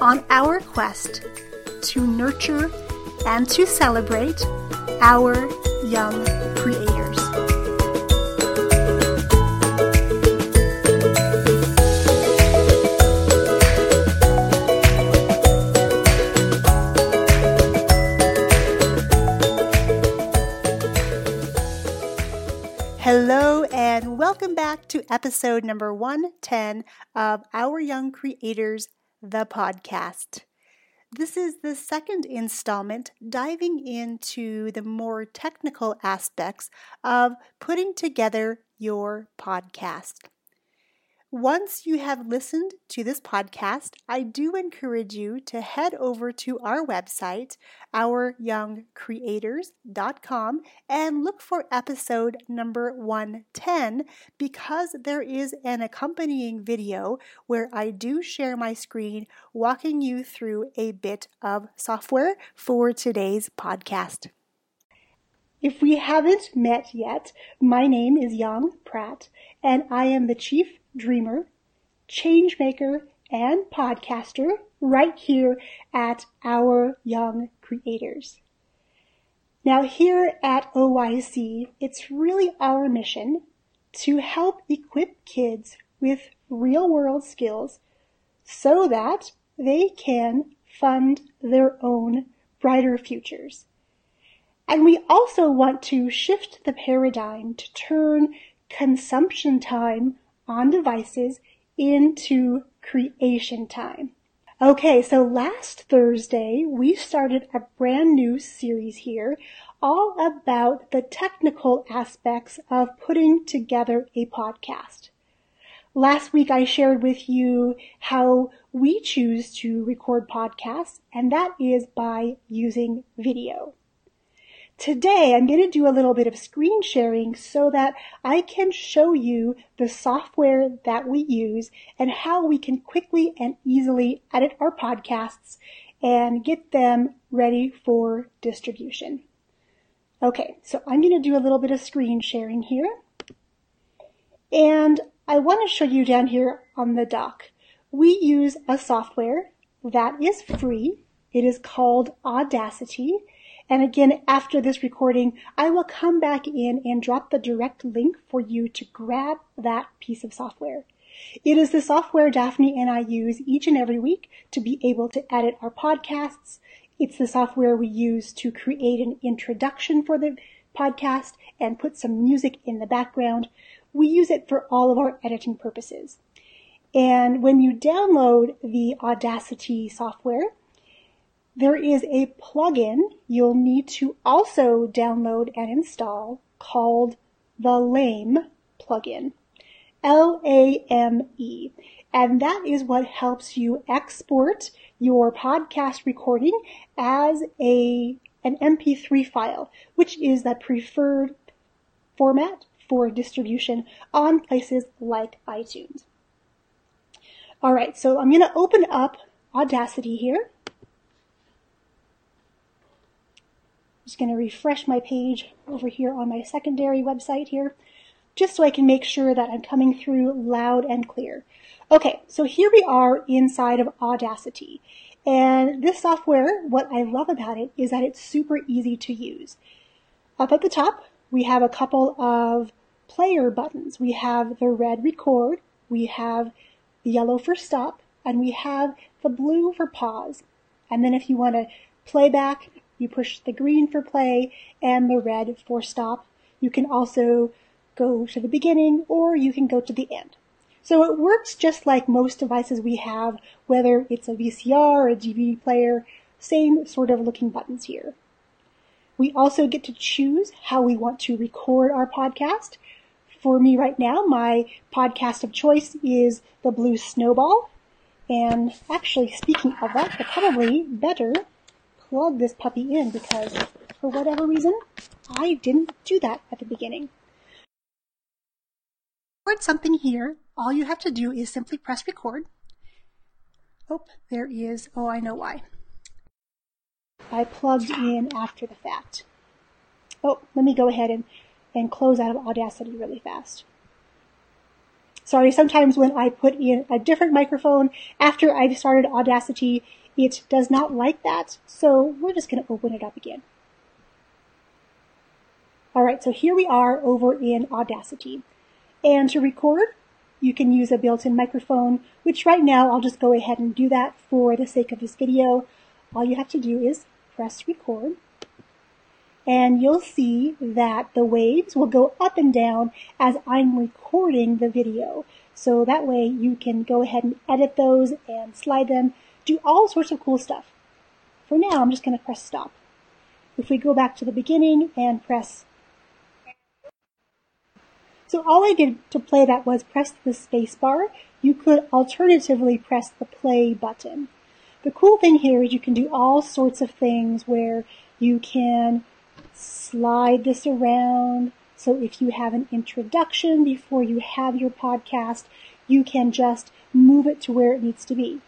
on our quest to nurture and to celebrate our young creators. Hello, and welcome back to episode number 110 of Our Young Creators the podcast. This is the second installment diving into the more technical aspects of putting together your podcast. Once you have listened to this podcast, I do encourage you to head over to our website, ouryoungcreators.com, and look for episode number 110 because there is an accompanying video where I do share my screen walking you through a bit of software for today's podcast. If we haven't met yet, my name is Yang Pratt, and I am the Chief dreamer, change maker, and podcaster right here at Our Young Creators. Now, here at OYC, it's really our mission to help equip kids with real world skills so that they can fund their own brighter futures. And we also want to shift the paradigm to turn consumption time on devices into creation time. Okay, so last Thursday we started a brand new series here all about the technical aspects of putting together a podcast. Last week I shared with you how we choose to record podcasts, and that is by using video. Today, I'm going to do a little bit of screen sharing so that I can show you the software that we use and how we can quickly and easily edit our podcasts and get them ready for distribution. Okay, so I'm going to do a little bit of screen sharing here. And I want to show you down here on the dock. We use a software that is free. It is called Audacity and again, after this recording, I will come back in and drop the direct link for you to grab that piece of software. It is the software Daphne and I use each and every week to be able to edit our podcasts. It's the software we use to create an introduction for the podcast and put some music in the background. We use it for all of our editing purposes. And when you download the Audacity software, there is a plugin you'll need to also download and install called the LAME plugin. L-A-M-E. And that is what helps you export your podcast recording as a, an MP3 file, which is the preferred format for distribution on places like iTunes. All right, so I'm going to open up Audacity here. Just going to refresh my page over here on my secondary website here, just so I can make sure that I'm coming through loud and clear. Okay, so here we are inside of Audacity. And this software, what I love about it is that it's super easy to use. Up at the top, we have a couple of player buttons. We have the red record, we have the yellow for stop, and we have the blue for pause. And then if you want to play back, you push the green for play and the red for stop. You can also go to the beginning or you can go to the end. So it works just like most devices we have, whether it's a VCR or a DVD player, same sort of looking buttons here. We also get to choose how we want to record our podcast. For me right now, my podcast of choice is the Blue Snowball. And actually, speaking of that, probably better plug this puppy in because for whatever reason, I didn't do that at the beginning. Record something here, all you have to do is simply press record. Oh, there is, oh, I know why. I plugged in after the fact. Oh, let me go ahead and, and close out of Audacity really fast. Sorry, sometimes when I put in a different microphone after I've started Audacity, it does not like that, so we're just going to open it up again. Alright, so here we are over in Audacity. And to record, you can use a built-in microphone, which right now I'll just go ahead and do that for the sake of this video. All you have to do is press record and you'll see that the waves will go up and down as I'm recording the video. So that way you can go ahead and edit those and slide them, do all sorts of cool stuff. For now, I'm just going to press stop. If we go back to the beginning and press so all I did to play that was press the space bar. You could alternatively press the play button. The cool thing here is you can do all sorts of things where you can slide this around. So if you have an introduction before you have your podcast, you can just move it to where it needs to be.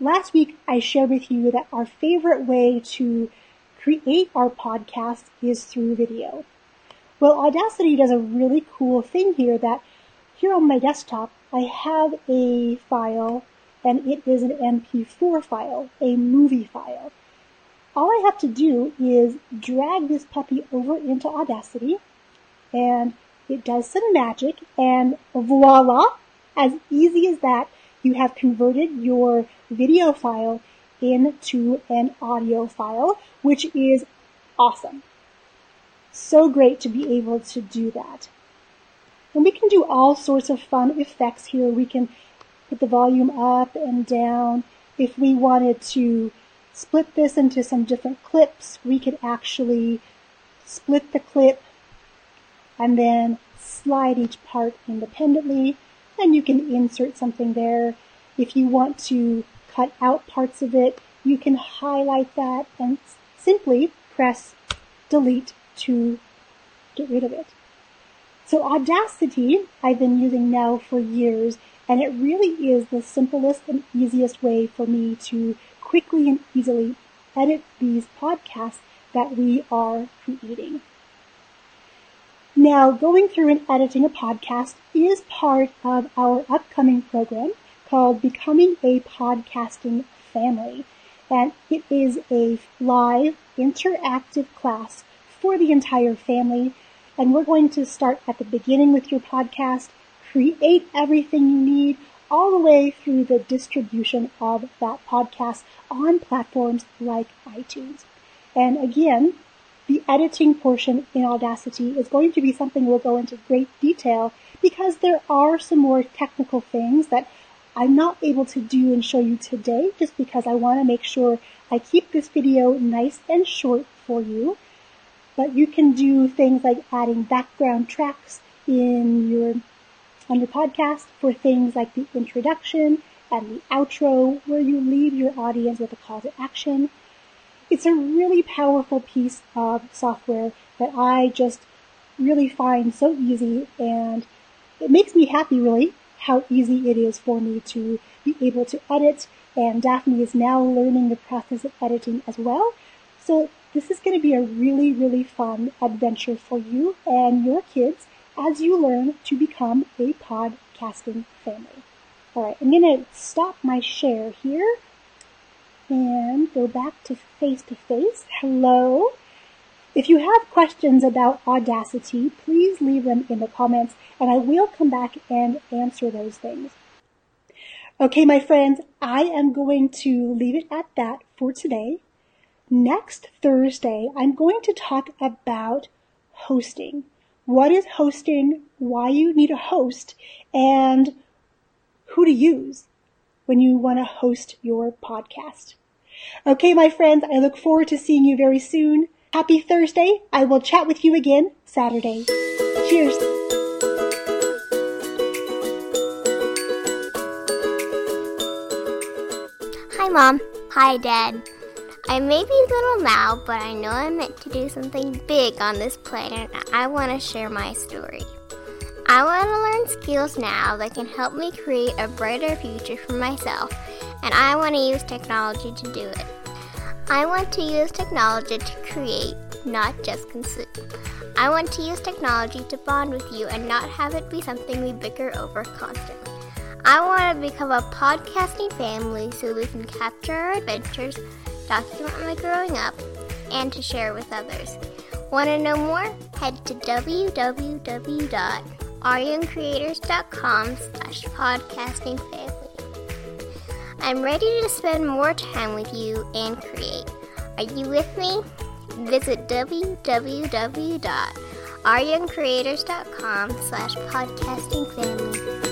Last week, I shared with you that our favorite way to create our podcast is through video. Well, Audacity does a really cool thing here that here on my desktop, I have a file and it is an MP4 file, a movie file. All I have to do is drag this puppy over into Audacity and it does some magic and voila, as easy as that, you have converted your video file into an audio file, which is awesome. So great to be able to do that. And we can do all sorts of fun effects here. We can put the volume up and down. If we wanted to split this into some different clips, we could actually split the clip and then slide each part independently and you can insert something there. If you want to cut out parts of it, you can highlight that and simply press delete to get rid of it. So Audacity, I've been using now for years, and it really is the simplest and easiest way for me to quickly and easily edit these podcasts that we are creating. Now, going through and editing a podcast is part of our upcoming program called Becoming a Podcasting Family. And it is a live interactive class for the entire family. And we're going to start at the beginning with your podcast, create everything you need all the way through the distribution of that podcast on platforms like iTunes. And again, the editing portion in Audacity is going to be something we'll go into great detail because there are some more technical things that I'm not able to do and show you today just because I want to make sure I keep this video nice and short for you but you can do things like adding background tracks in your on your podcast for things like the introduction and the outro where you leave your audience with a call to action. It's a really powerful piece of software that I just really find so easy and it makes me happy really how easy it is for me to be able to edit and Daphne is now learning the process of editing as well. So this is going to be a really, really fun adventure for you and your kids as you learn to become a podcasting family. All right, I'm going to stop my share here and go back to face to face. Hello. If you have questions about Audacity, please leave them in the comments and I will come back and answer those things. Okay, my friends, I am going to leave it at that for today. Next Thursday, I'm going to talk about hosting. What is hosting? Why you need a host? And who to use when you want to host your podcast. Okay, my friends, I look forward to seeing you very soon. Happy Thursday. I will chat with you again Saturday. Cheers. Hi, Mom. Hi, Dad. I may be little now, but I know I'm meant to do something big on this planet. I want to share my story. I want to learn skills now that can help me create a brighter future for myself, and I want to use technology to do it. I want to use technology to create, not just consume. I want to use technology to bond with you and not have it be something we bicker over constantly. I want to become a podcasting family so we can capture our adventures, document my growing up, and to share with others. Want to know more? Head to www.ouryoungcreators.com slash podcasting family. I'm ready to spend more time with you and create. Are you with me? Visit www.ouryoungcreators.com slash podcasting family.